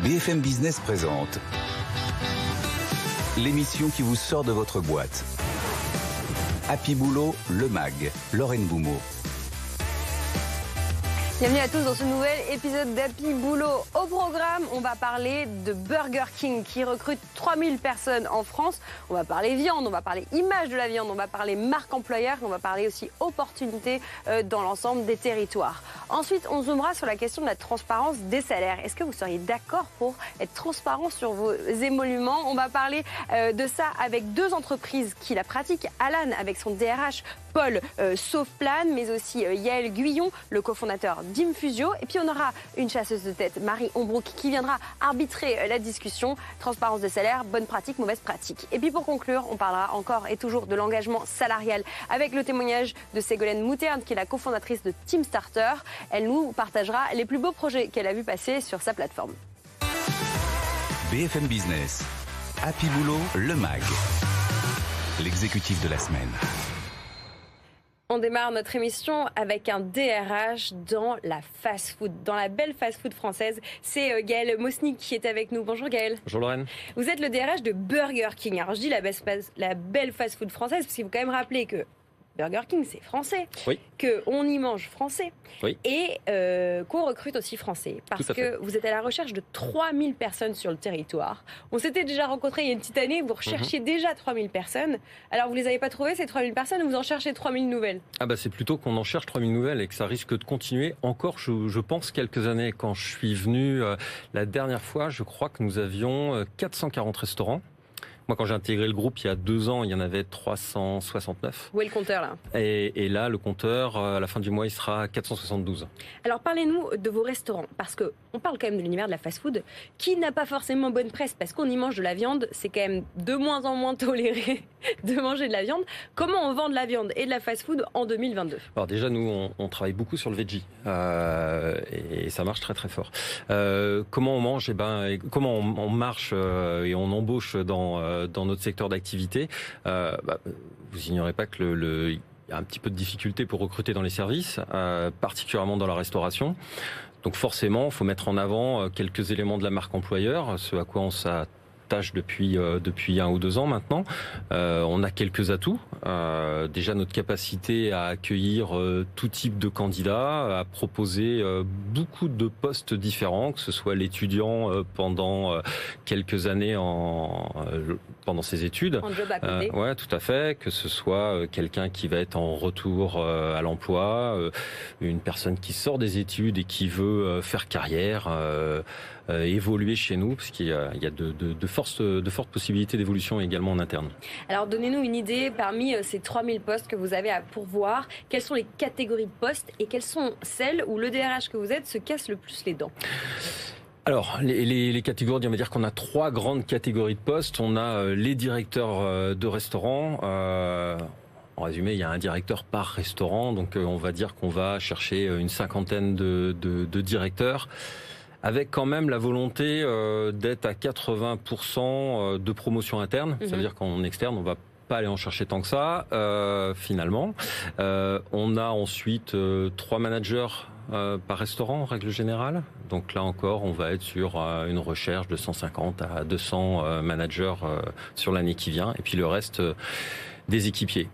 BFM Business présente l'émission qui vous sort de votre boîte. Happy Boulot, le MAG, Lorraine Boumeau. Bienvenue à tous dans ce nouvel épisode d'Happy Boulot. Au programme, on va parler de Burger King qui recrute 3000 personnes en France. On va parler viande, on va parler image de la viande, on va parler marque employeur, on va parler aussi opportunités euh, dans l'ensemble des territoires. Ensuite, on zoomera sur la question de la transparence des salaires. Est-ce que vous seriez d'accord pour être transparent sur vos émoluments? On va parler euh, de ça avec deux entreprises qui la pratiquent. Alan avec son DRH Paul euh, Saufplan, mais aussi Yael Guyon, le cofondateur d'Infusio. Et puis on aura une chasseuse de tête, Marie Ombrook, qui viendra arbitrer euh, la discussion. Transparence de salaire, bonne pratique, mauvaise pratique. Et puis pour conclure, on parlera encore et toujours de l'engagement salarial avec le témoignage de Ségolène Mouterne, qui est la cofondatrice de Team Starter. Elle nous partagera les plus beaux projets qu'elle a vu passer sur sa plateforme. BFM Business, Happy Boulot, le MAG, l'exécutif de la semaine. On démarre notre émission avec un DRH dans la fast-food, dans la belle fast-food française. C'est euh, Gaël Mosnik qui est avec nous. Bonjour Gaël. Bonjour Lorraine. Vous êtes le DRH de Burger King. Alors je dis la belle fast-food française parce qu'il faut quand même rappeler que Burger King, c'est français. Oui. Qu'on y mange français. Oui. Et euh, qu'on recrute aussi français. Parce que vous êtes à la recherche de 3000 personnes sur le territoire. On s'était déjà rencontrés il y a une petite année. Vous recherchiez mhm. déjà 3000 personnes. Alors, vous les avez pas trouvées, ces 3000 personnes, ou vous en cherchez 3000 nouvelles? Ah, bah, c'est plutôt qu'on en cherche 3000 nouvelles et que ça risque de continuer encore, je, pense, quelques années. Quand je suis venu euh, la dernière fois, je crois que nous avions 440 euh, restaurants. Moi, quand j'ai intégré le groupe il y a deux ans, il y en avait 369. Où est le compteur là? Et, là, le compteur, euh, à la fin du mois, il sera à 472. Alors, parlez-nous de vos restaurants, parce que on parle quand même de l'univers de la fast-food, qui n'a pas forcément bonne presse, parce qu'on y mange de la viande, c'est quand même de moins en moins toléré de manger de la viande. Comment on vend de la viande et de la fast-food en 2022 Alors déjà, nous, on, travaille beaucoup sur le veggie, euh, et, ça marche très très fort. Euh, comment on mange Eh ben, comment on, marche et on embauche dans dans notre secteur d'activité, euh, bah, vous ignorez pas que y a un petit peu de difficulté pour recruter dans les services, euh, particulièrement dans la restauration. Donc forcément, il faut mettre en avant quelques éléments de la marque employeur, ce à quoi on s'attend tâche depuis euh, depuis un ou deux ans maintenant. Euh, on a quelques atouts. Euh, déjà notre capacité à accueillir tout type de candidats, à proposer beaucoup de postes différents, que ce soit l'étudiant pendant quelques années en pendant ses études. En job à côté. ouais, tout à fait. Que ce soit quelqu'un qui va être en retour à l'emploi, une personne qui sort des études et qui veut faire carrière. Euh, évoluer chez nous, parce qu'il y a, de, de, fortes, de fortes possibilités d'évolution également en interne. Alors donnez-nous une idée parmi euh, ces 3000 postes que vous avez à pourvoir, quelles sont les catégories de postes et quelles sont celles où le DRH que vous êtes se casse le plus les dents alors, les, les, catégories, on va dire qu'on a trois grandes catégories de postes. On a euh, les directeurs de restaurants. en résumé, il y a un directeur par restaurant, donc on va dire qu'on va chercher une cinquantaine de, de, de directeurs avec quand même la volonté euh, d'être à 80% euh, de promotion interne. Ça veut mhm. dire qu'en externe, on va pas aller en chercher tant que ça, euh, finalement. on a ensuite trois managers par restaurant en règle générale. Donc là encore, on va être sur une recherche de 150 à 200 managers sur l'année qui vient. Et puis le reste des équipiers.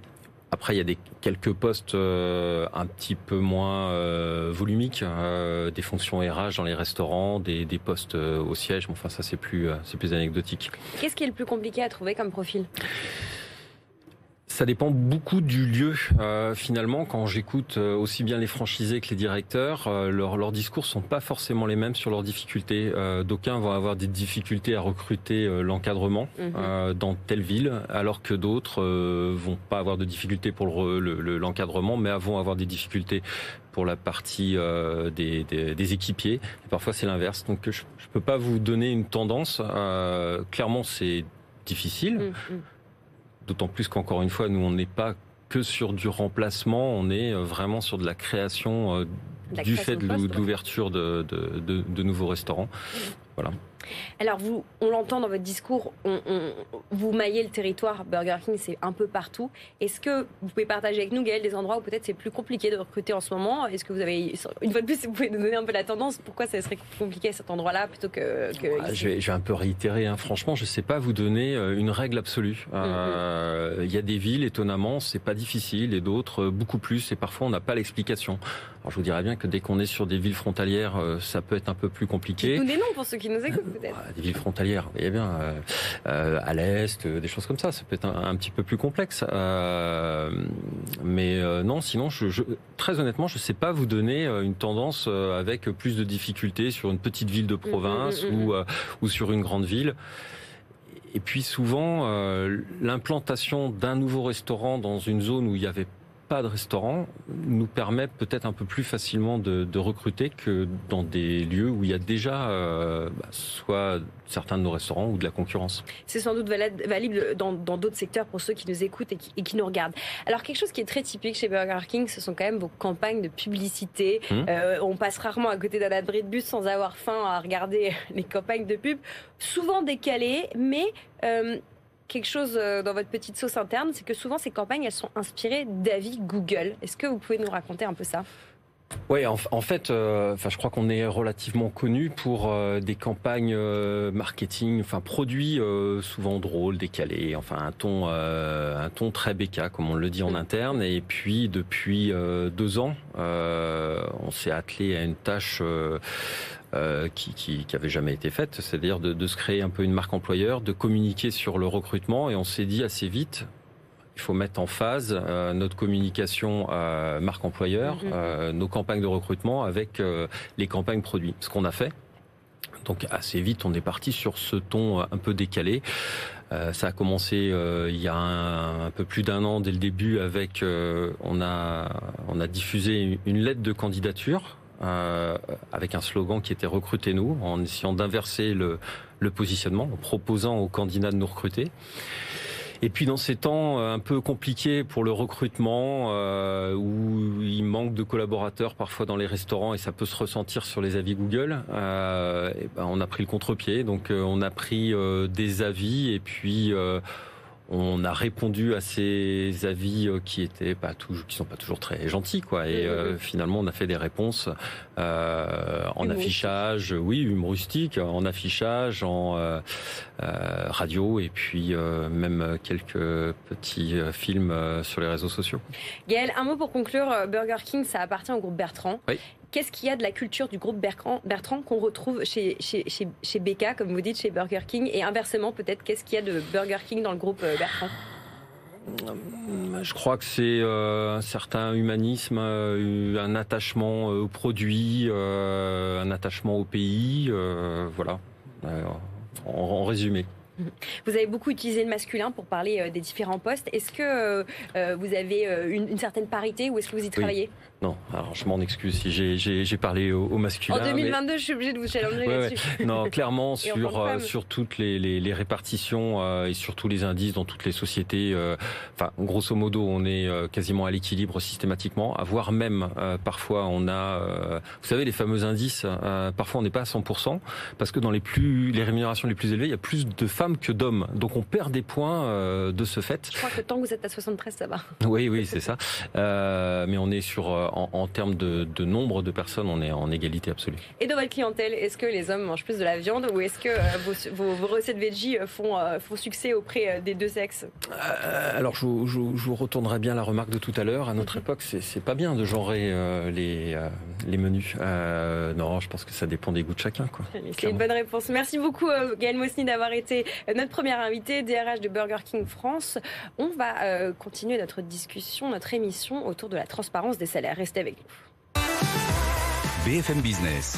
Après, il y a des quelques postes euh, un petit peu moins euh, volumiques, euh, des fonctions RH dans les restaurants, des, des postes au siège. Enfin, ça c'est plus c'est plus anecdotique. Qu'est-ce qui est le plus compliqué à trouver comme profil? Ça dépend beaucoup du lieu. Euh, finalement, quand j'écoute euh, aussi bien les franchisés que les directeurs, euh, leurs, leurs discours sont pas forcément les mêmes sur leurs difficultés. D'aucuns vont avoir des difficultés à recruter l'encadrement mhm. dans telle ville, alors que d'autres vont pas avoir de difficultés pour l'encadrement, le, mais vont avoir des difficultés pour la partie des, des, des, équipiers. Et parfois, c'est l'inverse. Donc, je, je peux pas vous donner une tendance. clairement, c'est difficile. Mhm. D'autant plus qu'encore une fois, nous, on n'est pas que sur du remplacement, on est euh, vraiment sur de la création euh, du fait de l'ouverture de, de, nouveaux restaurants. voilà. Alors, vous, on l'entend dans votre discours, vous maillez le territoire Burger King, c'est un peu partout. Est-ce que vous pouvez partager avec nous, Gaël, des endroits où peut-être c'est plus compliqué de recruter en ce moment? Est-ce que vous avez, une fois de plus, vous pouvez nous donner un peu la tendance? Pourquoi ça serait compliqué à cet endroit-là plutôt que. que je, vais, un peu réitérer. Hein. Franchement, je ne sais pas vous donner euh, une règle absolue. Mm-hmm. Euh, il y a des villes, étonnamment, c'est pas difficile, et d'autres, euh, beaucoup plus, et parfois on n'a pas l'explication. Alors je vous dirais bien que dès qu'on est sur des villes frontalières, ça peut être un peu plus compliqué. Nous des noms pour ceux qui nous écoutent peut-être. Des villes frontalières, vous voyez bien, euh, à l'est, des choses comme ça, ça peut être un, petit peu plus complexe. Euh, mais non, sinon, je, je, très honnêtement, je ne sais pas vous donner une tendance avec plus de difficultés sur une petite ville de province mm, mm, mm, ou, ou sur une grande ville. Et puis souvent, euh, l'implantation d'un nouveau restaurant dans une zone où il n'y avait pas de restaurant nous permet peut-être un peu plus facilement de, recruter que dans des lieux où il y a déjà euh, bah, soit certains de nos restaurants ou de la concurrence. C'est sans doute valable dans d'autres secteurs pour ceux qui nous écoutent et qui, nous regardent. Alors quelque chose qui est très typique chez Burger King, ce sont quand même vos campagnes de publicité. Mmh. Euh, on passe rarement à côté d'un abri de bus sans avoir faim à regarder les campagnes de pub, souvent décalées, mais euh, quelque chose euh, dans votre petite sauce interne, c'est que souvent ces campagnes, elles sont inspirées d'avis Google. Est-ce que vous pouvez nous raconter un peu ça? Oui, en, fait, euh, enfin, je crois qu'on est relativement connu pour euh, des campagnes marketing, enfin produits souvent drôles, décalés, enfin un ton, un ton très béca, comme on le dit en interne. Et puis depuis deux ans, on s'est attelé à une tâche euh, qui, qui, qui, avait jamais été faite, c'est-à-dire de, de, se créer un peu une marque employeur, de communiquer sur le recrutement, et on s'est dit assez vite. Il faut mettre en phase euh, notre communication euh, marque employeur, mhm. euh, nos campagnes de recrutement avec les campagnes produits. Ce qu'on a fait, donc assez vite, on est parti sur ce ton un peu décalé. Euh, ça a commencé euh, il y a un, un peu plus d'un an dès le début avec on a on a diffusé une lettre de candidature euh, avec un slogan qui était recrutez-nous, en essayant d'inverser le, le, positionnement, en proposant aux candidats de nous recruter. Et puis dans ces temps euh, un peu compliqués pour le recrutement, euh, où il manque de collaborateurs parfois dans les restaurants et ça peut se ressentir sur les avis Google, euh, ben on a pris le contre-pied. Donc euh, on a pris des avis et puis on a répondu à ces avis euh, qui étaient pas toujours, qui sont pas toujours très gentils, quoi. Et euh, finalement, on a fait des réponses euh, en affichage, oui, humoristique, en affichage, en radio, et puis même quelques petits films sur les réseaux sociaux. Gaël, un mot pour conclure. Burger King, ça appartient au groupe Bertrand. Oui. Qu'est-ce qu'il y a de la culture du groupe Bertrand, qu'on retrouve chez, chez, chez, BK, comme vous dites, chez Burger King Et inversement, peut-être, qu'est-ce qu'il y a de Burger King dans le groupe euh, Bertrand je crois que c'est euh, un certain humanisme, euh, un attachement aux produits, un attachement au pays, voilà, en résumé. Vous avez beaucoup utilisé le masculin pour parler euh, des différents postes. Est-ce que euh, euh, vous avez une, certaine parité ou est-ce que vous y travaillez? Non, alors je m'en excuse si j'ai parlé au, masculin. En 2022, je suis obligée de vous challenger là-dessus. Non, clairement, sur, sur toutes les, les, répartitions et sur tous les indices dans toutes les sociétés, enfin, grosso modo, on est quasiment à l'équilibre systématiquement, à voire même, parfois, on a, vous savez, les fameux indices, parfois on n'est pas à 100%, parce que dans les, plus, les rémunérations les plus élevées, il y a plus de femmes que d'hommes. Donc on perd des points euh, de ce fait. Je crois que tant que vous êtes à 73, ça va. Oui, oui, c'est ça. Euh, mais on est sur, euh, en, termes de, nombre de personnes, on est en égalité absolue. Et dans votre clientèle, est-ce que les hommes mangent plus de la viande ou est-ce que vos, recettes veggie font, font succès auprès des deux sexes? Alors je, vous retournerai bien la remarque de tout à l'heure. À notre mhm. époque, c'est pas bien de genrer les, les menus. non, je pense que ça dépend des goûts de chacun. C'est une bonne réponse. Merci beaucoup Gaël Mosny d'avoir été notre première invitée, DRH de Burger King France. On va euh, continuer notre discussion, notre émission autour de la transparence des salaires. Restez avec nous. BFM Business.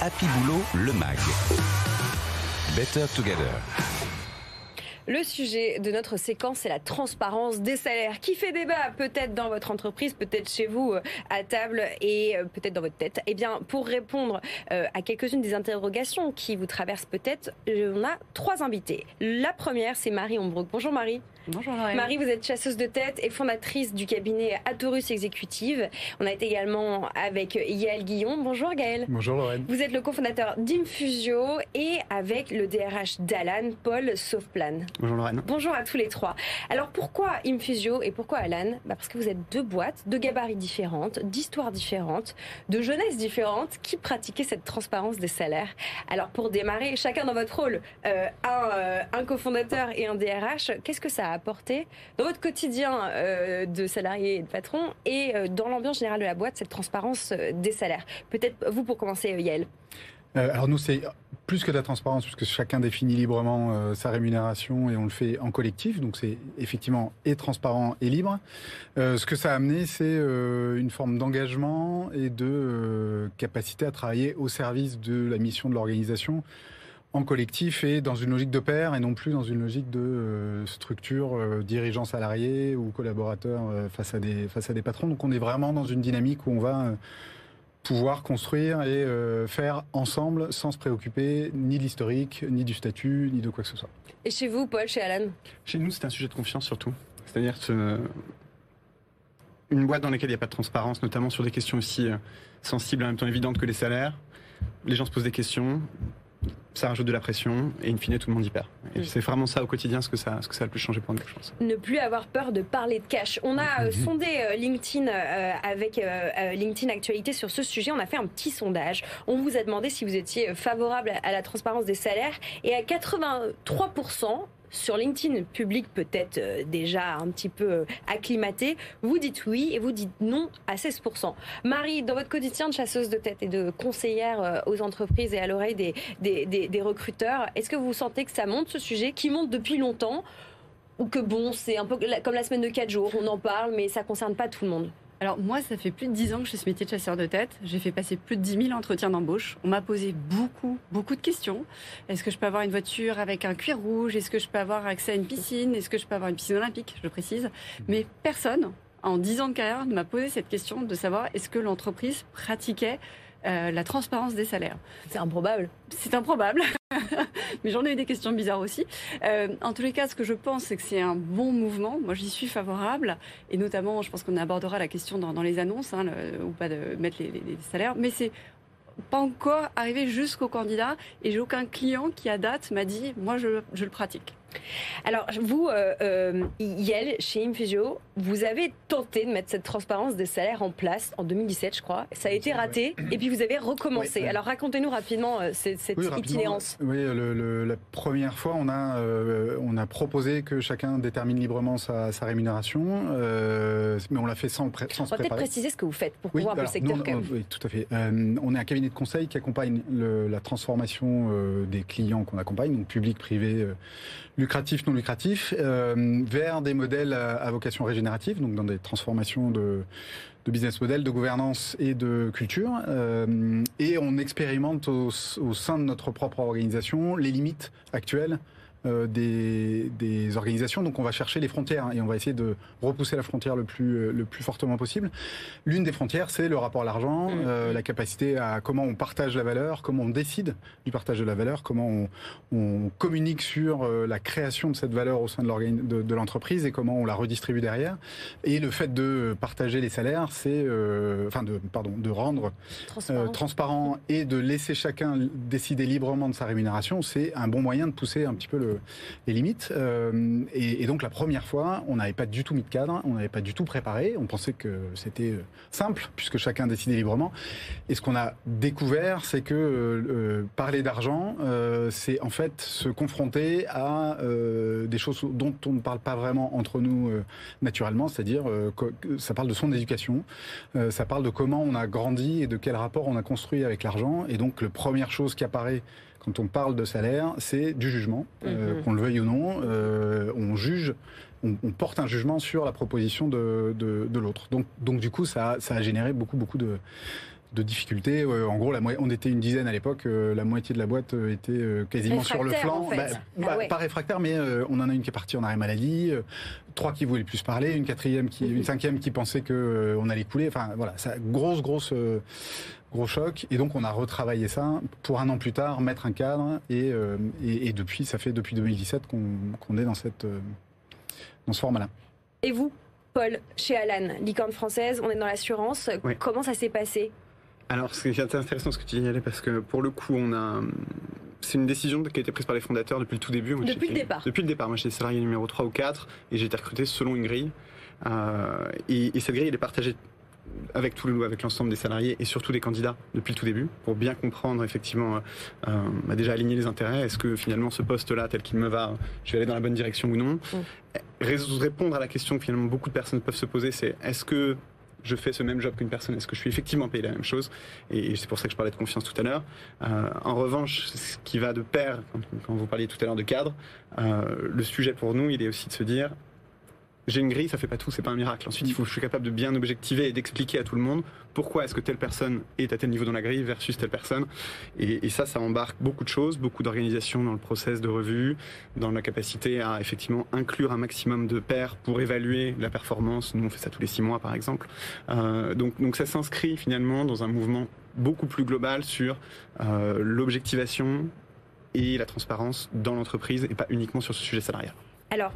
Happy Boulot, le MAG. Better Together. Le sujet de notre séquence, c'est la transparence des salaires qui fait débat peut-être dans votre entreprise, peut-être chez vous euh, à table et euh, peut-être dans votre tête. Eh bien, pour répondre euh, à quelques-unes des interrogations qui vous traversent peut-être, on a trois invités. La première, c'est Marie Ombrook. Bonjour Marie. Bonjour Marie, vous êtes chasseuse de tête et fondatrice du cabinet Atorus Exécutive. On a été également avec Yael Guillon. Bonjour Gaël. Bonjour Lorraine. Vous êtes le cofondateur d'Infusio et avec le DRH d'Alan, Paul Sauveplan. Bonjour Lorraine. Bonjour à tous les trois. Alors pourquoi Infusio et pourquoi Alan? Bah Parce que vous êtes deux boîtes, de gabarits différentes, d'histoires différentes, de jeunesse différentes qui pratiquaient cette transparence des salaires. Alors pour démarrer, chacun dans votre rôle, euh, un, euh, un cofondateur et un DRH, qu'est-ce que ça a apporté dans votre quotidien euh, de salarié et de patron et dans l'ambiance générale de la boîte, cette transparence des salaires? Peut-être vous pour commencer, Yael. Alors nous, c'est plus que de la transparence, puisque chacun définit librement sa rémunération et on le fait en collectif. Donc c'est effectivement et transparent et libre. ce que ça a amené, c'est une forme d'engagement et de capacité à travailler au service de la mission de l'organisation en collectif et dans une logique de pair et non plus dans une logique de euh, structure euh, dirigeants salariés ou collaborateurs euh, face à des face à des patrons. Donc on est vraiment dans une dynamique où on va pouvoir construire et faire ensemble sans se préoccuper ni de l'historique, ni du statut, ni de quoi que ce soit. Et chez vous, Paul, chez Alan? Chez nous, c'est un sujet de confiance surtout. C'est-à-dire une boîte dans laquelle il n'y a pas de transparence, notamment sur des questions aussi sensibles, en même temps évidentes que les salaires. Les gens se posent des questions, ça rajoute de la pression et in fine tout le monde y perd. Et c'est vraiment ça au quotidien ce que ça, ce que ça a le plus changé pour nous, je pense. Ne plus avoir peur de parler de cash. On a euh, mhm. sondé euh, LinkedIn euh, avec LinkedIn Actualité sur ce sujet. On a fait un petit sondage. On vous a demandé si vous étiez favorable à la transparence des salaires et à 83%, sur LinkedIn. Public peut-être euh, déjà un petit peu euh, acclimaté, vous dites oui et vous dites non à 16%. Marie, dans votre quotidien de chasseuse de tête et de conseillère euh, aux entreprises et à l'oreille des, recruteurs, est-ce que vous sentez que ça monte ce sujet, qui monte depuis longtemps ou que bon, c'est un peu comme la semaine de 4 jours, on en parle, mais ça concerne pas tout le monde? Alors moi, ça fait plus de 10 ans que je fais ce métier de chasseur de tête. J'ai fait passer plus de 10 000 entretiens d'embauche. On m'a posé beaucoup, beaucoup de questions. Est-ce que je peux avoir une voiture avec un cuir rouge? Est-ce que je peux avoir accès à une piscine? Est-ce que je peux avoir une piscine olympique? Je précise. Mais personne, en 10 ans de carrière, ne m'a posé cette question de savoir est-ce que l'entreprise pratiquait euh, la transparence des salaires. C'est improbable. C'est improbable. Mais j'en ai eu des questions bizarres aussi. Euh, en tous les cas, ce que je pense, c'est que c'est un bon mouvement. Moi, j'y suis favorable. Et notamment, je pense qu'on abordera la question dans, les annonces, hein, ou pas de mettre les, les salaires. Mais c'est pas encore arrivé jusqu'au candidat. Et j'ai aucun client qui, à date, m'a dit, moi, je, je le pratique. Alors, vous, euh, euh, Yel, chez Infusio, vous avez tenté de mettre cette transparence des salaires en place en 2017, je crois. Ça a été raté, et puis vous avez recommencé. Alors, racontez-nous rapidement euh, cette, itinérance. Oui, la première fois, on a, on a proposé que chacun détermine librement sa, rémunération, mais on l'a fait sans, sans on va peut-être préciser ce que vous faites pour pouvoir le secteur. oui, tout à fait. on est un cabinet de conseil qui accompagne la transformation des clients qu'on accompagne, donc public, privé, lucratifs, non lucratifs, euh, vers des modèles à, vocation régénérative, donc dans des transformations de, business model, de gouvernance et de culture. Euh, et on expérimente au, sein de notre propre organisation les limites actuelles euh, des, des, organisations. Donc on va chercher les frontières et on va essayer de repousser la frontière le plus, euh, le plus fortement possible. L'une des frontières, c'est le rapport à l'argent, mmh. euh, la capacité à comment on partage la valeur, comment on décide du partage de la valeur, comment on, on communique sur la création de cette valeur au sein de, de l'entreprise et comment on la redistribue derrière. Et le fait de partager les salaires, c'est enfin de pardon de rendre transparent. transparent et de laisser chacun décider librement de sa rémunération, c'est un bon moyen de pousser un petit peu le les limites. Euh, et, donc la première fois, on n'avait pas du tout mis de cadre, on n'avait pas du tout préparé. On pensait que c'était euh, simple puisque chacun décidait librement. Et ce qu'on a découvert, c'est que euh, parler d'argent, c'est en fait se confronter à des choses dont on ne parle pas vraiment entre nous naturellement, c'est-à-dire ça parle de son éducation, ça parle de comment on a grandi et de quel rapport on a construit avec l'argent. Et donc la première chose qui apparaît quand on parle de salaire, c'est du jugement, euh, mhm. qu'on le veuille ou non. Euh, on juge, on, porte un jugement sur la proposition de, de, l'autre. Donc, donc du coup, ça, ça a généré beaucoup, beaucoup de, de difficultés. Euh, en gros, la on était une dizaine à l'époque. euh, la moitié de la boîte euh, était euh, quasiment sur le flanc. en fait. Bah, Ah bah, ouais. Pas réfractaire, mais euh, on en a une qui est partie en arrêt maladie, euh, trois qui voulaient plus parler, une quatrième, qui, Mhm. une cinquième qui pensait que euh, on allait couler. Enfin voilà, ça grosse grosse euh, gros choc. Et donc on a retravaillé ça pour un an plus tard mettre un cadre. Et, euh, et, et depuis, ça fait depuis 2017 qu'on est dans cette euh, dans ce format-là. Et vous, Paul, chez Alan, licorne française, on est dans l'assurance. Oui. Comment ça s'est passé? Alors, c'est intéressant ce que tu dis, Ale, parce que pour le coup, on a. C'est une décision qui a été prise par les fondateurs depuis le tout début. Moi, Depuis le départ. Depuis le départ. Moi, j'étais salarié numéro 3 ou 4 et j'ai été recruté selon une grille. Euh, et, et cette grille, elle est partagée avec tout le, avec l'ensemble des salariés et surtout des candidats depuis le tout début pour bien comprendre effectivement, euh, euh, bah, déjà aligner les intérêts. Est-ce que finalement ce poste-là, tel qu'il me va, je vais aller dans la bonne direction ou non? Rés- Répondre à la question que finalement beaucoup de personnes peuvent se poser, c'est est-ce que je fais ce même job qu'une personne Est-ce que je suis effectivement payé la même chose? Et c'est pour ça que je parlais de confiance tout à l'heure. Euh, en revanche, ce qui va de pair, quand, quand vous parliez tout à l'heure de cadre, euh, le sujet pour nous, il est aussi de se dire j'ai une grille, ça fait pas tout, c'est pas un miracle. Ensuite, il faut que je suis capable de bien objectiver et d'expliquer à tout le monde pourquoi est-ce que telle personne est à tel niveau dans la grille versus telle personne. Et, et ça, ça embarque beaucoup de choses, beaucoup d'organisation dans le process de revue, dans la capacité à effectivement inclure un maximum de pairs pour évaluer la performance. Nous, on fait ça tous les six mois, par exemple. Euh, donc, donc ça s'inscrit finalement dans un mouvement beaucoup plus global sur euh, l'objectivation et la transparence dans l'entreprise et pas uniquement sur ce sujet salarial. Alors,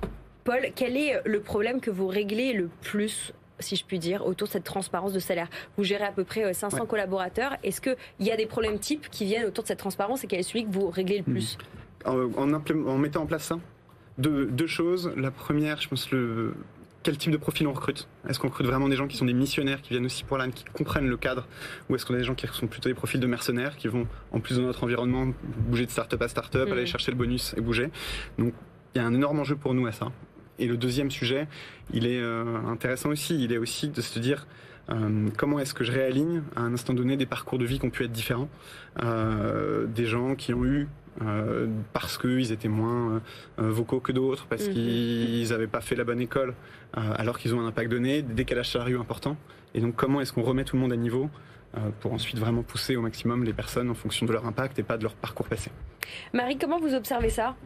Paul, quel est le problème que vous réglez le plus si je puis dire, autour de cette transparence de salaire? Vous gérez à peu près euh, 500 Ouais. collaborateurs. Est-ce qu'il y a des problèmes types qui viennent autour de cette transparence et quel est celui que vous réglez le plus? En, en mettant en place ça, deux, deux choses. La première, je pense, le, quel type de profil on recrute? Est-ce qu'on recrute vraiment des gens qui sont des missionnaires, qui viennent aussi pour l'âne, qui comprennent le cadre? Ou est-ce qu'on a des gens qui sont plutôt des profils de mercenaires, qui vont, en plus de notre environnement, bouger de start-up à start-up, Mhm. aller chercher le bonus et bouger? Donc, il y a un énorme enjeu pour nous à ça. Et le deuxième sujet, il est euh, intéressant aussi. Il est aussi de se dire euh, comment est-ce que je réaligne à un instant donné des parcours de vie qui ont pu être différents. Euh, des gens qui ont eu euh, parce qu'ils étaient moins vocaux que d'autres, parce Mhm. qu'ils n'avaient pas fait la bonne école, alors qu'ils ont un impact donné, des décalages salariaux importants. Et donc comment est-ce qu'on remet tout le monde à niveau pour ensuite vraiment pousser au maximum les personnes en fonction de leur impact et pas de leur parcours passé? Marie, comment vous observez ça?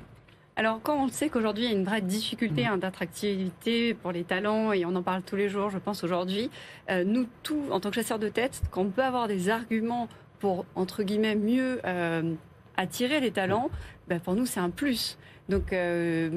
Alors, quand on sait qu'aujourd'hui, il y a une vraie difficulté hein, d'attractivité pour les talents, et on en parle tous les jours, je pense, aujourd'hui, euh, nous, tous, en tant que chasseurs de tête, quand on peut avoir des arguments pour, entre guillemets, mieux euh, attirer les talents, ben, pour nous, c'est un plus. Donc, euh,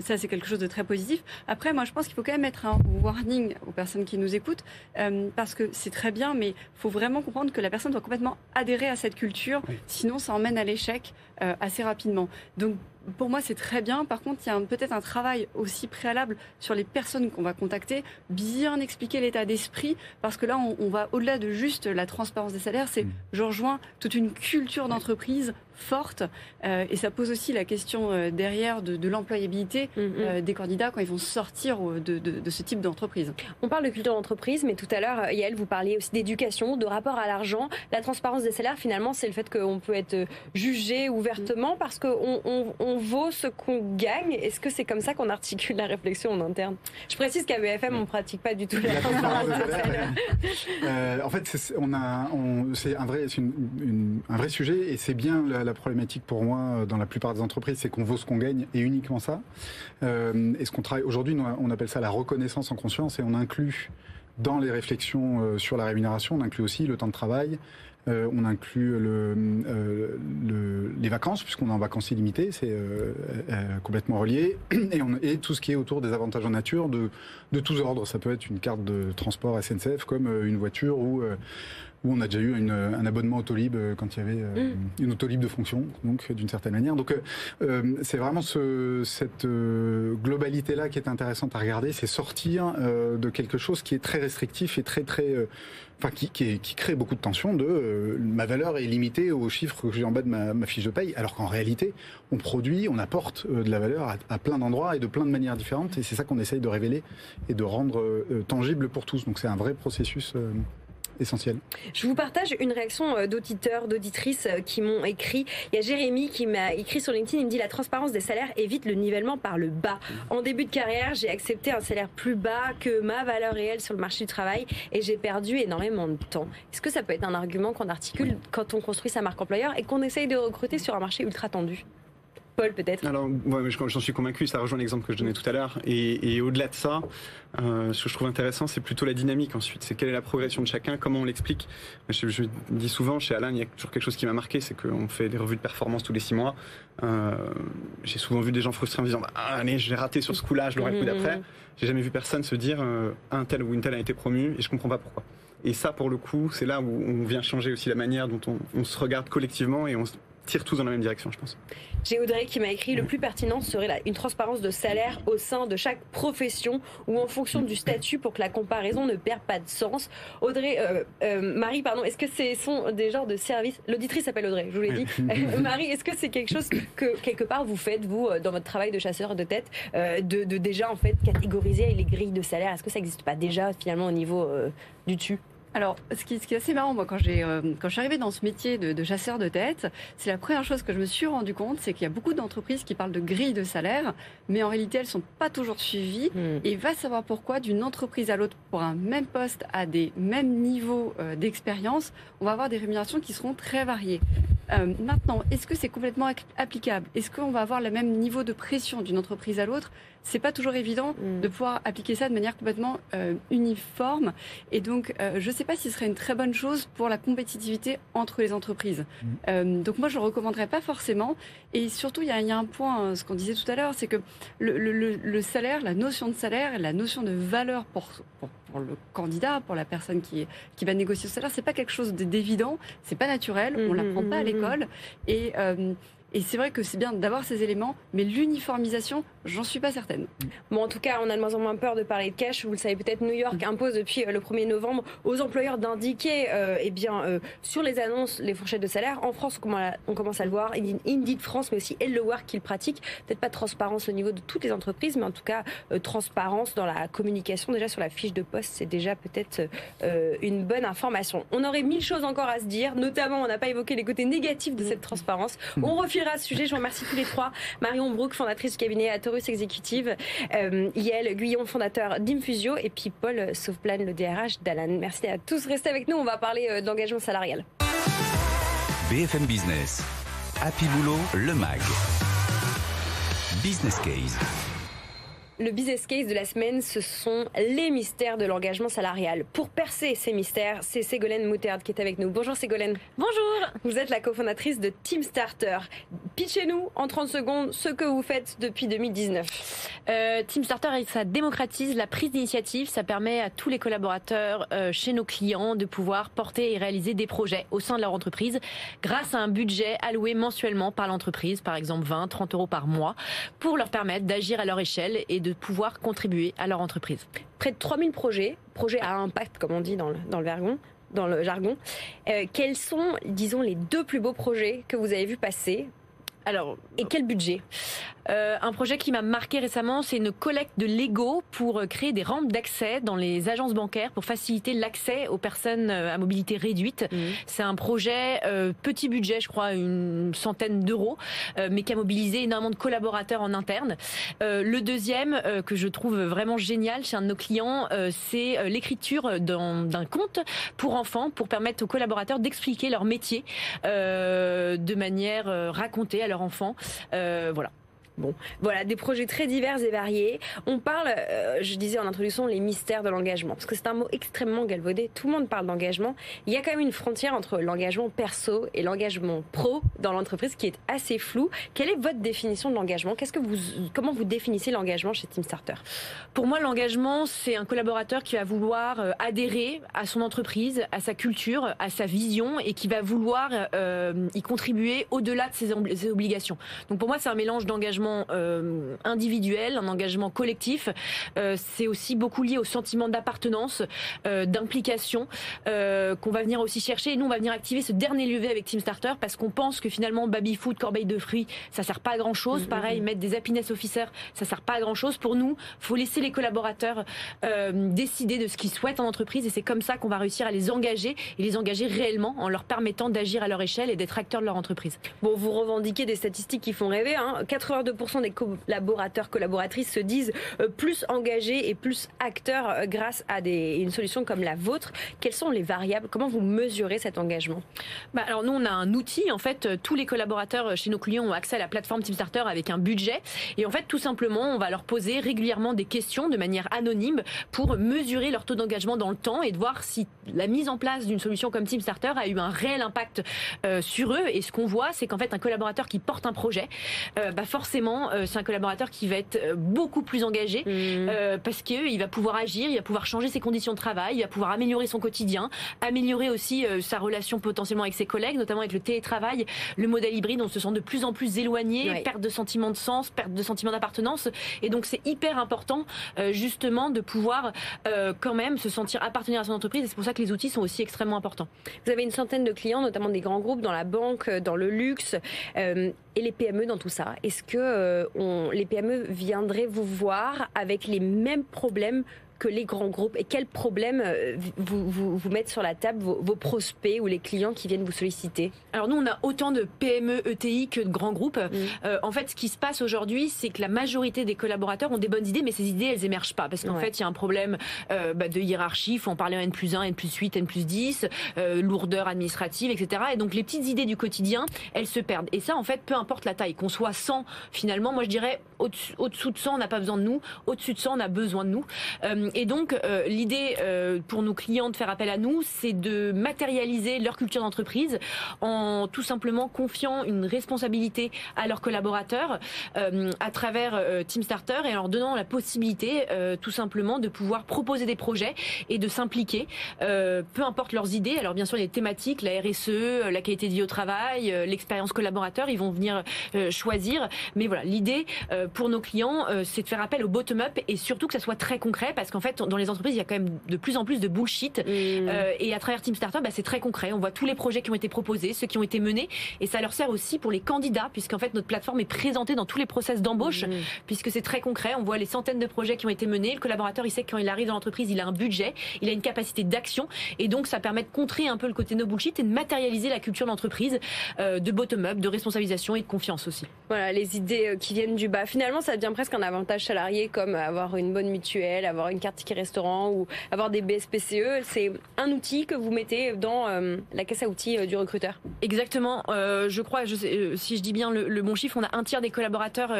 ça, c'est quelque chose de très positif. Après, moi, je pense qu'il faut quand même mettre un warning aux personnes qui nous écoutent, euh, parce que c'est très bien, mais il faut vraiment comprendre que la personne doit complètement adhérer à cette culture, Oui. sinon ça emmène à l'échec euh, assez rapidement. Donc, pour moi, c'est très bien. Par contre, il y a peut-être un travail aussi préalable sur les personnes qu'on va contacter, bien expliquer l'état d'esprit, parce que là, on, on va au-delà de juste la transparence des salaires. C'est, Mm. je rejoins toute une culture d'entreprise forte, euh, et ça pose aussi la question euh, derrière de, de l'employabilité Mhm. euh, des candidats quand ils vont sortir de, de- de ce type d'entreprise. On parle de culture d'entreprise, mais tout à l'heure, Yael, vous parliez aussi d'éducation, de rapport à l'argent. La transparence des salaires, finalement, c'est le fait qu'on peut être jugé ouvertement parce qu'on on, on vaut ce qu'on gagne. Est-ce que c'est comme ça qu'on articule la réflexion en interne? Je précise qu'à BFM, on ne pratique pas du tout la transparence. Euh, en fait, c'est on a, on- c'est un vrai, c'est une- une- un vrai sujet et c'est bien la, la problématique pour moi euh, dans la plupart des entreprises, c'est qu'on vaut ce qu'on gagne et uniquement ça. Euh, et ce qu'on travaille aujourd'hui, on appelle ça la reconnaissance en conscience et on inclut dans les réflexions sur la rémunération, on inclut aussi le temps de travail. euh, on inclut le, euh, le- les vacances, puisqu'on est en vacances illimitées, c'est euh, euh, complètement relié, et, on- et tout ce qui est autour des avantages en nature de, de tous ordres. Ça peut être une carte de transport SNCF comme euh, une voiture ou euh, où on a déjà eu une- un abonnement Autolib euh, quand il y avait euh, une Autolib de fonction, donc d'une certaine manière. Donc euh, euh, c'est vraiment ce, cette euh, globalité-là qui est intéressante à regarder, c'est sortir euh, de quelque chose qui est très restrictif et très très, euh, enfin qui, qui, est- qui crée beaucoup de tension. De ma valeur est limitée aux chiffres que j'ai en bas de ma, ma fiche de paye, alors qu'en réalité on produit, on apporte de la valeur à, à plein d'endroits et de plein de manières différentes, et c'est ça qu'on essaye de révéler et de rendre tangible pour tous. Donc c'est un vrai processus. Essentiel. Je vous partage une réaction euh, d'auditeurs, d'auditrices euh, qui m'ont écrit. Il y a Jérémy qui m'a écrit sur LinkedIn, il me dit la transparence des salaires évite le nivellement par le bas. En début de carrière, j'ai accepté un salaire plus bas que ma valeur réelle sur le marché du travail et j'ai perdu énormément de temps. Est-ce que ça peut être un argument qu'on articule quand on construit sa marque employeur et qu'on essaye de recruter sur un marché ultra tendu? Paul, peut-être Alors, ouais, j'en suis convaincu, ça rejoint l'exemple que je donnais tout à l'heure. Et, au-delà de ça, euh, ce que je trouve intéressant, c'est plutôt la dynamique ensuite. C'est quelle est la progression de chacun, comment on l'explique. Je, je, dis souvent, chez Alain, il y a toujours quelque chose qui m'a marqué, c'est qu'on fait des revues de performance tous les six mois. Euh, J'ai souvent vu des gens frustrés en disant bah, Allez, j'ai raté sur ce coup-là, je l'aurai le coup d'après. J'ai jamais vu personne se dire euh, Un tel ou une telle a été promu et je comprends pas pourquoi. Et ça, pour le coup, c'est là où on vient changer aussi la manière dont on, on se regarde collectivement et on tire tous dans la même direction, je pense. J'ai Audrey qui m'a écrit le plus pertinent serait une transparence de salaire au sein de chaque profession ou en fonction du statut pour que la comparaison ne perde pas de sens. Audrey, euh, euh, Marie, pardon, est-ce que ce sont des genres de services? L'auditrice s'appelle Audrey, je vous l'ai dit. Marie, est-ce que c'est quelque chose que quelque part vous faites vous dans votre travail de chasseur de tête, euh, de, de, déjà en fait catégoriser les grilles de salaire? Est-ce que ça n'existe pas déjà finalement au niveau du dessus? Alors, ce qui, ce qui, est assez marrant, moi, quand, j'ai, euh, quand je suis arrivée dans ce métier de, de chasseur de tête, c'est la première chose que je me suis rendu compte, c'est qu'il y a beaucoup d'entreprises qui parlent de grilles de salaire, mais en réalité, elles sont pas toujours suivies. Hmm. Et va savoir pourquoi, d'une entreprise à l'autre, pour un même poste, à des mêmes niveaux euh, d'expérience, on va avoir des rémunérations qui seront très variées. Euh, maintenant, est-ce que c'est complètement applicable? Est-ce qu'on va avoir le même niveau de pression d'une entreprise à l'autre? C'est pas toujours évident mm. de pouvoir appliquer ça de manière complètement euh, uniforme. Et donc, euh, je ne sais pas si ce serait une très bonne chose pour la compétitivité entre les entreprises. Mm. Euh, donc, moi, je ne recommanderais pas forcément. Et surtout, il y, y, a un point, ce qu'on disait tout à l'heure, c'est que le, le, le, salaire, la notion de salaire, la notion de valeur pour, pour, pour, le candidat, pour la personne qui, qui va négocier ce salaire, c'est pas quelque chose d'évident, c'est pas naturel, on mm, l'apprend pas à l'école. Et et c'est vrai que c'est bien d'avoir ces éléments, mais l'uniformisation, j'en suis pas certaine. Bon, en tout cas, on a de moins en moins peur de parler de cash. Vous le savez peut-être, New York impose depuis euh, le 1er novembre aux employeurs d'indiquer euh, eh bien, euh, sur les annonces les fourchettes de salaire. En France, on commence à le voir. Indeed France, mais aussi Hello Work qui le pratique. Peut-être pas de transparence au niveau de toutes les entreprises, mais en tout cas, euh, transparence dans la communication. Déjà sur la fiche de poste, c'est déjà peut-être une bonne information. On aurait mille choses encore à se dire, notamment, on n'a pas évoqué les côtés négatifs de cette transparence. On refile à ce sujet. Je remercie tous les trois. Marion Brook, fondatrice du cabinet Atorus Exécutive. Euh, Yael Guyon, fondateur d'Infusio. Et puis Paul Sauveplan, le DRH d'Alan. Merci à tous. Restez avec nous. On va parler euh, d'engagement salarial. BFM Business. Happy Boulot, le MAG. Business Case. Le business case de la semaine, ce sont les mystères de l'engagement salarial. Pour percer ces mystères, c'est Ségolène Moutarde qui est avec nous. Bonjour Ségolène. Bonjour. Vous êtes la cofondatrice de Team Starter. Pitchez-nous en 30 secondes ce que vous faites depuis 2019. Euh, Team Starter, ça démocratise la prise d'initiative. Ça permet à tous les collaborateurs euh, chez nos clients de pouvoir porter et réaliser des projets au sein de leur entreprise grâce à un budget alloué mensuellement par l'entreprise, par exemple 20, 30 euros par mois, pour leur permettre d'agir à leur échelle et de pouvoir contribuer à leur entreprise. Près de 3000 projets, projets à impact comme on dit dans le, dans le jargon. Dans le jargon. Euh, quels sont, disons, les deux plus beaux projets que vous avez vus passer? Alors, et quel budget? Euh, Un projet qui m'a marqué récemment, c'est une collecte de Lego pour euh, créer des rampes d'accès dans les agences bancaires pour faciliter l'accès aux personnes euh, à mobilité réduite. Mmh. C'est un projet petit budget, je crois, une centaine d'euros, mais qui a mobilisé énormément de collaborateurs en interne. le deuxième que je trouve vraiment génial chez un de nos clients, c'est l'écriture d'un compte pour enfants pour permettre aux collaborateurs d'expliquer leur métier de manière racontée à enfants. Euh, voilà. Bon, voilà, des projets très divers et variés. On parle, euh, je disais en introduction, les mystères de l'engagement, parce que c'est un mot extrêmement galvaudé. Tout le monde parle d'engagement. Il y a quand même une frontière entre l'engagement perso et l'engagement pro dans l'entreprise qui est assez floue. Quelle est votre définition de l'engagement? Qu'est-ce que vous, comment vous définissez l'engagement chez Team Starter? Pour moi, l'engagement, c'est un collaborateur qui va vouloir euh, adhérer à son entreprise, à sa culture, à sa vision, et qui va vouloir euh, y contribuer au-delà de ses obligations. Donc pour moi, c'est un mélange d'engagement engagement euh, individuel, un engagement collectif. Euh, c'est aussi beaucoup lié au sentiment d'appartenance, euh, d'implication qu'on va venir aussi chercher. Et nous, on va venir activer ce dernier levier avec Team Starter parce qu'on pense que finalement, baby food, corbeille de fruits, ça sert pas à grand chose. Mm, mm, Pareil, mettre des happiness officers, ça sert pas à grand chose. Pour nous, faut laisser les collaborateurs décider de ce qu'ils souhaitent en entreprise et c'est comme ça qu'on va réussir à les engager et les engager réellement en leur permettant d'agir à leur échelle et d'être acteurs de leur entreprise. Bon, vous revendiquez des statistiques qui font rêver. Hein. 82% des collaborateurs, collaboratrices se disent euh, plus engagés et plus acteurs euh, grâce à une solution comme la vôtre. Quelles sont les variables? Comment vous mesurez cet engagement? Bah, Alors nous, on a un outil. En fait, euh, tous les collaborateurs chez nos clients ont accès à la plateforme Teamstarter avec un budget. Et en fait, tout simplement, on va leur poser régulièrement des questions de manière anonyme pour mesurer leur taux d'engagement dans le temps et de voir si la mise en place d'une solution comme Teamstarter a eu un réel impact sur eux. Et ce qu'on voit, c'est qu'en fait, un collaborateur qui porte un projet, bah forcément, c'est un collaborateur qui va être beaucoup plus engagé mmh. euh, parce qu'il va pouvoir agir, il va pouvoir changer ses conditions de travail, il va pouvoir améliorer son quotidien, améliorer aussi euh, sa relation potentiellement avec ses collègues, notamment avec le télétravail, le modèle hybride, on se sent de plus en plus éloigné, perte de sentiment de sens, perte de sentiment d'appartenance. Et donc c'est hyper important euh, justement de pouvoir quand même se sentir appartenir à son entreprise. Et c'est pour ça que les outils sont aussi extrêmement importants. Vous avez une centaine de clients, notamment des grands groupes dans la banque, dans le luxe et les PME dans tout ça. Est-ce que euh, on, les PME viendraient vous voir avec les mêmes problèmes que les grands groupes et quels problèmes euh, vous, vous, vous mettent sur la table vos, prospects ou les clients qui viennent vous solliciter? Alors nous, on a autant de PME, ETI que de grands groupes. Mm. Euh, en fait, ce qui se passe aujourd'hui, c'est que la majorité des collaborateurs ont des bonnes idées, mais ces idées, elles émergent pas parce qu'en fait, il y a un problème euh, bah, de hiérarchie. Il faut en parler en N plus 1, N plus 8, N plus 10, lourdeur administrative, etc. Et donc, les petites idées du quotidien, elles se perdent. Et ça, en fait, peu importe la taille, qu'on soit 100, finalement, moi je dirais au-dessous de 100, on n'a pas besoin de nous. Au-dessus de 100, on a besoin de nous. Et donc, euh, l'idée euh, pour nos clients de faire appel à nous, c'est de matérialiser leur culture d'entreprise en tout simplement confiant une responsabilité à leurs collaborateurs euh, à travers Team Starter et en leur donnant la possibilité tout simplement de pouvoir proposer des projets et de s'impliquer, peu importe leurs idées. Alors bien sûr, les thématiques, la RSE, la qualité de vie au travail, l'expérience collaborateur, ils vont venir choisir. Mais voilà, l'idée pour nos clients, c'est de faire appel au bottom-up et surtout que ça soit très concret parce qu'en fait, dans les entreprises, il y a quand même de plus en plus de bullshit. Mmh. Euh, et à travers Team Startup, bah, c'est très concret. On voit tous les projets qui ont été proposés, ceux qui ont été menés. Et ça leur sert aussi pour les candidats, puisqu'en fait, notre plateforme est présentée dans tous les process d'embauche, mmh. puisque c'est très concret. On voit les centaines de projets qui ont été menés. Le collaborateur, il sait que quand il arrive dans l'entreprise, il a un budget, il a une capacité d'action. Et donc, ça permet de contrer un peu le côté no bullshit et de matérialiser la culture d'entreprise, euh, de bottom-up, de responsabilisation et de confiance aussi. Voilà, les idées euh, qui viennent du bas. Finalement, ça devient presque un avantage salarié comme avoir une bonne mutuelle, avoir une carte ticket restaurant ou avoir des BSPCE. C'est un outil que vous mettez dans euh, la caisse à outils euh, du recruteur. Exactement. Euh, je crois, si je dis bien le, bon chiffre, on a un tiers des collaborateurs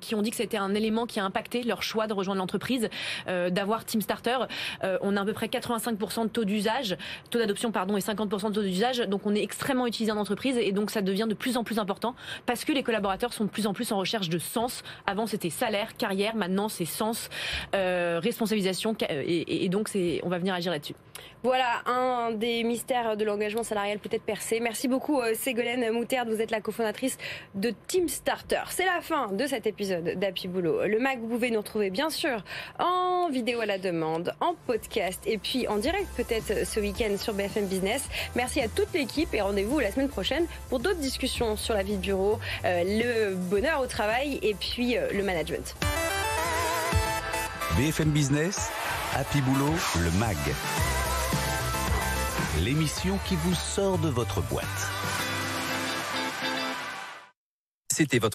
qui ont dit que c'était un élément qui a impacté leur choix de rejoindre l'entreprise, d'avoir Team Starter. on a à peu près 85% de taux d'usage, taux d'adoption pardon, et 50% de taux d'usage. Donc on est extrêmement utilisé en entreprise et donc ça devient de plus en plus important parce que les collaborateurs sont de plus en plus en recherche de sens. Avant c'était salaire, carrière, maintenant c'est sens, responsabilisation et, et, donc on va venir agir là-dessus. Voilà un des mystères de l'engagement salarial peut-être percé. Merci beaucoup euh, Ségolène Mouterde, vous êtes la cofondatrice de Team Starter. C'est la fin de cet épisode d'Happy Boulot. Le Mac, vous pouvez nous retrouver bien sûr en vidéo à la demande, en podcast et puis en direct peut-être ce week-end sur BFM Business. Merci à toute l'équipe et rendez-vous la semaine prochaine pour d'autres discussions sur la vie de bureau, euh, le bonheur au travail et puis euh, le management. BFM Business, Happy Boulot, le MAG. L'émission qui vous sort de votre boîte. C'était votre